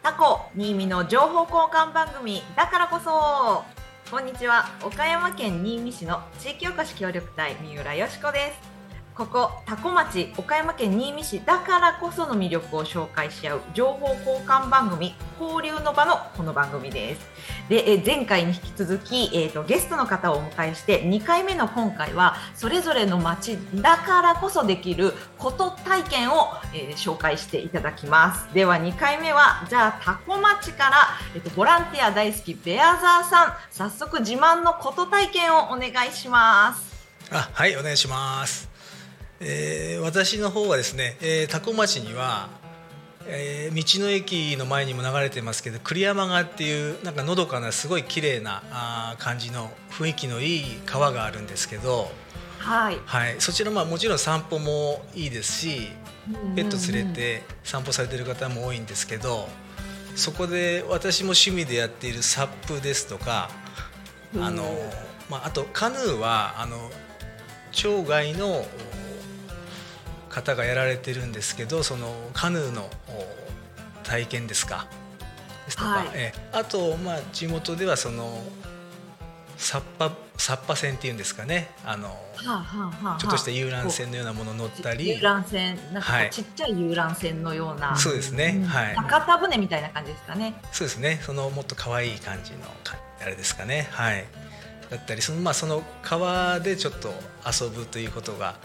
タコ新見の情報交換番組だからこそこんにちは岡山県新見市の地域おこし協力隊三浦よしこですここタコ町岡山県新見市だからこその魅力を紹介し合う情報交換番組交流の場のこの番組です。でえ前回に引き続き、えーとゲストの方をお迎えして2回目の今回はそれぞれの町だからこそできること体験を、えー紹介していただきます。では2回目はじゃあタコ町から、えっとボランティア大好きベアザーさん早速自慢のこと体験をお願いします。あはいお願いします、えー私の方はですね、えー、多古町には、えー道の駅の前にも流れてますけど栗山川っていうなんかのどかなすごい綺麗なあー感じの雰囲気のいい川があるんですけど、はい。はい、そちらまあもちろん散歩もいいですしペット連れて散歩されてる方も多いんですけどそこで私も趣味でやっているサップですとかあの、まあ、あとカヌーはあの町外のお方がやられてるんですけどそのカヌーのお体験ですか？ですとか、はい。えあと、まあ、地元ではそのサッパサッパ船っていうんですかね？あのはあはあはあはあ。ちょっとした遊覧船のようなもの乗ったり。遊覧船なんかちっちゃい遊覧船のような、そうですね、はい。屋形船みたいな感じですかね。そうですね。そのもっと可愛い感じのかあれですかね。はい。だったりその,、まあ、その川でちょっと遊ぶということが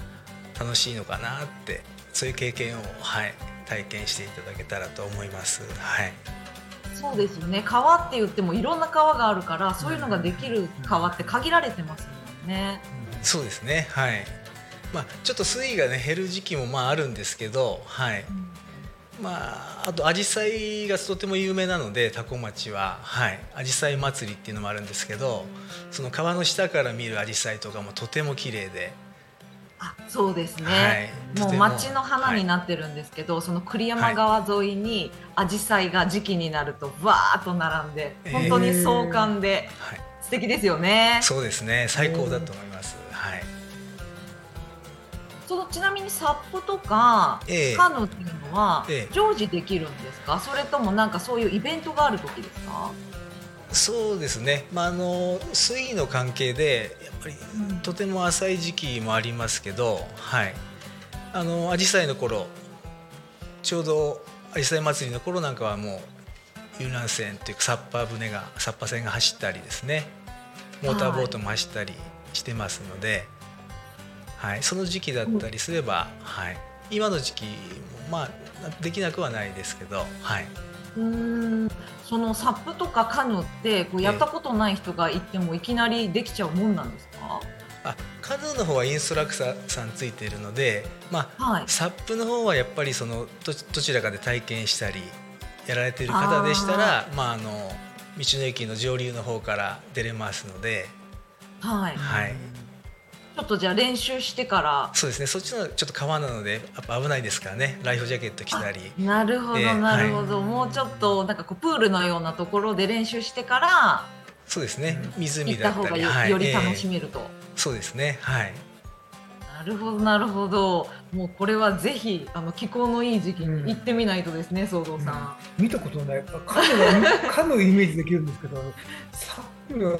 楽しいのかなってそういう経験を、はい、体験していただけたらと思います。はい。そうですよね。川って言ってもいろんな川があるからそういうのができる川って限られてますもんね。そうですね。はい。まあ、ちょっと水位がね減る時期もまああるんですけど、はい。まあ、あと紫陽花がとても有名なので多古町は。はい。紫陽花祭りっていうのもあるんですけどその川の下から見る紫陽花とかもとても綺麗であそうですね、はい。もうとても。街の花になってるんですけど、その栗山川沿いに紫陽花が時期になるとわーっと並んで本当に壮観ではい、素敵ですよね、そうですね。最高だと思います、はい。そのちなみにサップとか、ええ。カヌーっていうのは、ええ。常時できるんですか？それともなんかそういうイベントがある時ですか？そうですね、まあ、あの水位の関係でやっぱりとても浅い時期もありますけど、はい、あの紫陽花の頃ちょうど紫陽花祭りの頃なんかはもう遊覧船というかサッパー船がサッパ船が走ったりですね。モーターボートも走ったりしてますので、はい。その時期だったりすれば、はい、今の時期もまあできなくはないですけど、はい、うん。そのサップとかカヌーってこうやったことない人が行ってもいきなりできちゃうもんなんですか？あカヌーの方はインストラクターさんついているので、まあ、はい。サップの方はやっぱりそのどどちらかで体験したりやられている方でしたらまあ、あの道の駅の上流の方から出れますので、はい、はい、ちょっとじゃあ練習してから。そうですね。そっちのちょっと川なのでやっぱ危ないですからね。ライフジャケット着たり。なるほど、ええなるほど、もうちょっとなんかこうプールのようなところで練習してからそうですね。行湖った方がよ,、だったりはいより楽しええめると。そうですね。はい。なるほどなるほど。もうこれはぜひあの気候のいい時期に行ってみないとですね、騒動さん、見たことない。カヌーはカヌーイメージできるんですけどサップはあ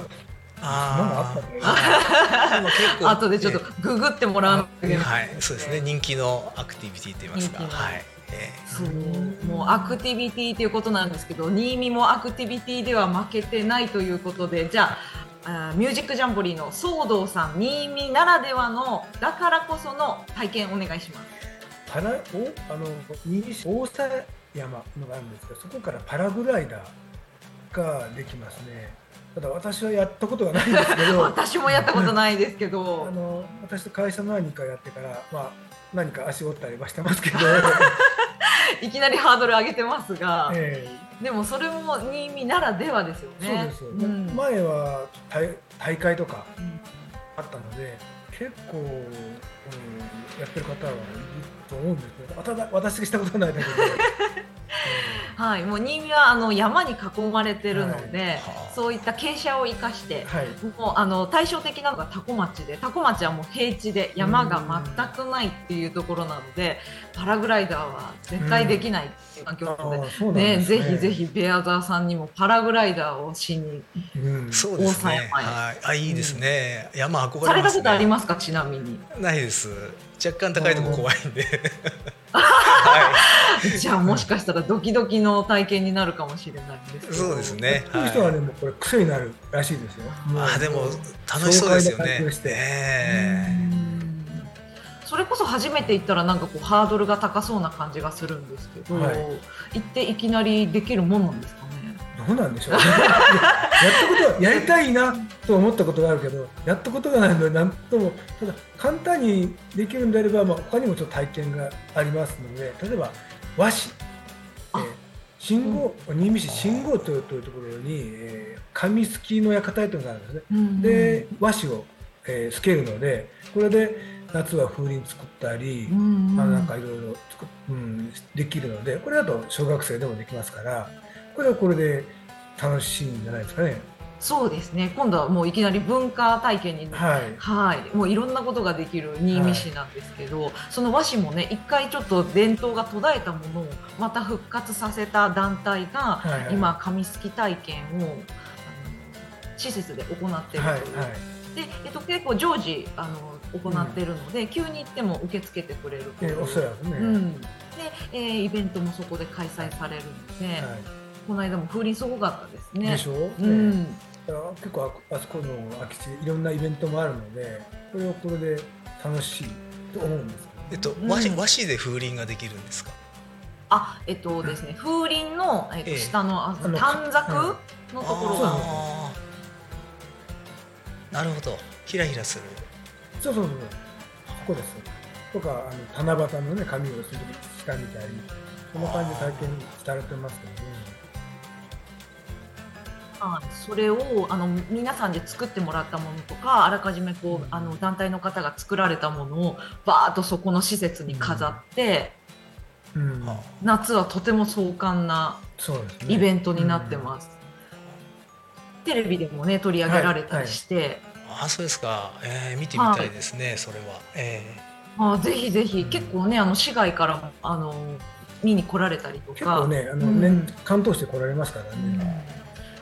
そんなのああ 後でちょっとググってもらわなきゃいけない。はいそうですね。人気のアクティビティと言いますか。はい、えそう。もうアクティビティということなんですけど新見もアクティビティでは負けてないということでじゃあミュージックジャンボリーの騒動さん新見ならではのだからこその体験お願いします。パラおあの新見市大佐山のがあるんですけどそこからパラグライダーができますねただ私はやったことがないんですけど 私もやったことないですけあどの私と会社の何かやってから、まあ、何か足折ったりはしてますけど、いきなりハードル上げてますが、えでもそれも新見ならではですよえそうねですよ、ん。前は大大会とかうんあったので結構、うん、やってる方はいると思うんですけどただ私がしたことがないだけではい、もう新見はあの山に囲まれてるので、はいそういった傾斜を生かして、はい。もうあの対照的なのが多古町で多古町はもう平地で山が全くないっていうところなのでパラグライダーは絶対できないっていう環境なので、うなんねね。ぜひぜひベアザーさんにもパラグライダーをしにうん。そうですね。はい。あいいですね。山憧れますね。されたことありますか？ちなみにないです。若干高いとこ怖いんで。は じゃあもしかしたらドキドキの体験になるかもしれないんですそうですね。そういう人はね、もうこれ癖になるらしいですよ。あでも楽しそうですよね。それこそ初めて行ったらなんかこうハードルが高そうな感じがするんですけど、はい。行っていきなりできるもんなんですか？ねどうなんでしょうね。やったことはやりたいなと思ったことがあるけど、やったことがないので、なんとも、ただ簡単にできるんであれば、まあ、他にもちょっと体験がありますので、例えば和紙、あえー信号、新見市信号というところに、えー紙すきの館というのがあるんですね。で、和紙を、えー、すけるので、これで夏は風鈴作ったり、うんまあ、なんかいろいろうん、できるのでこれだと小学生でもできますからこれはこれで楽しいんじゃないですかね。そうですね。今度はもういきなり文化体験にはい、はい、もういろんなことができる新見市なんですけど、その和紙もね一回ちょっと伝統が途絶えたものをまた復活させた団体が、はいはい。今紙すき体験を施設で行っているという、はいはい。で、えっと、結構常時あの行っているので、急に行っても受け付けてくれるという。えーおそらくね、うん、で、えーイベントもそこで開催されるので、はこの間も風鈴すごかったですね。い、でしょ？う、うんねだから結構ああそこの空き地いろんなイベントもあるのでこれはこれで楽しいと思うんですよえっとうん和紙和紙で風鈴ができるんですか？あ、えっとですね、風鈴の、えっと、ええ下の、ああの短冊うんのところが。なるほど。ひらひらする。そうそうそうそこですとかあの七夕のね紙をするしたみたいにそんな感じで体験されてますけどね。はいそれを、あの、皆さんで作ってもらったものとか、あらかじめこう、あの、団体の方が作られたものを。バーっとそこの施設に飾って、うんは夏はとても壮観なそうですねイベントになってます。テレビでもね、取り上げられたりして。ああそうですか。えー、見てみたいですね。それは。えあぜひぜひ、結構ね、あの市外からも、あの。見に来られたりとか。結構ねあの、うん年関東して来られますからね。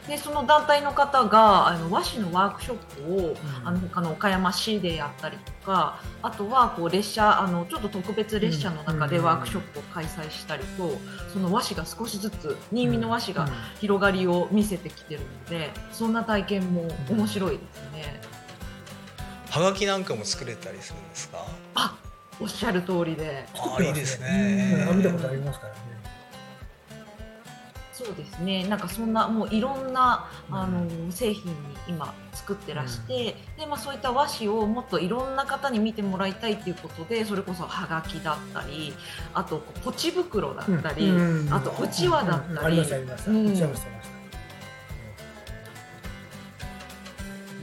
でその団体の方があの和紙のワークショップを、んあの他の岡山市でやったりとかあとはこう列車あのちょっと特別列車の中でうんワークショップを開催したりと、その和紙が少しずつ新見の和紙がうん広がりを見せてきてるのでそんな体験も面白いですね。ー、はがきなんかも作れたりするんですか？あおっしゃる通りでああいいですうんね。あ見たことありますからね。そうですね。なんかそんなもういろんなあの製品に今作ってらして、でまあ、そういった和紙をもっといろんな方に見てもらいたいということでそれこそはがきだったりあとポチ袋だったり、うん。あとうちわだったり、うん。ありましたありました。うん。うちわもしてました。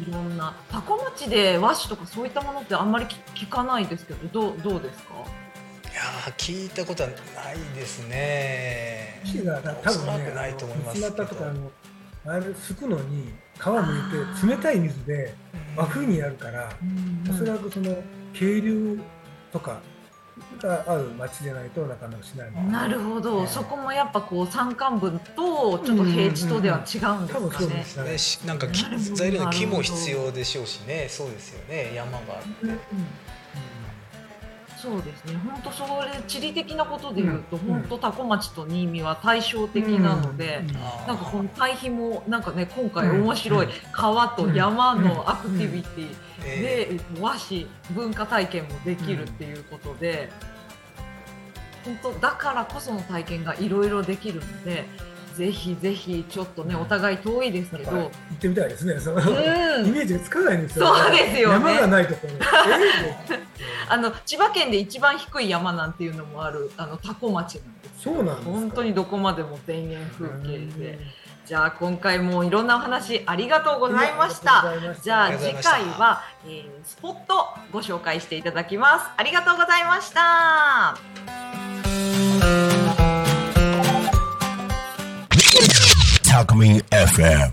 いろんな。タコ町で和紙とかそういったものってあんまり聞聞かないですけどどうどうですか？聞いたことはないですね。多分ね、ない。と思います三けど。つ股とかあのあれすくのに皮むいて冷たい水で和風にやるから、おそらくその渓流とかがある町でないとなかなかしないの。なるほど、ねそこもやっぱこう山間部とちょっと平地とでは違うんです多分かねそうで。すね。なんか材料の木も必要でしょうしね。そうですよね。山があって、うんそうですね。本当それ地理的なことで言うと、うん。本当多古町と新見は対照的なので、なんかこの対比もなんかね今回うん。面白い。川と山のアクティビティ。えで、えっと和紙文化体験もできるっていうことで、本当だからこその体験がいろいろできるので、ぜひぜひちょっとねお互い遠いですけど、行ってみたいですね。そのうん イメージがつかないんですよ。そうですよね山がないところ。えーあの千葉県で一番低い山なんていうのもあるあの多古町なんです。そうなんですか？本当にどこまでも田園風景うんで。じゃあ今回もいろんなお話ありがとうございましあた。じゃあ次回は、えースポットご紹介していただきます。ありがとうございました。Alchemy FM.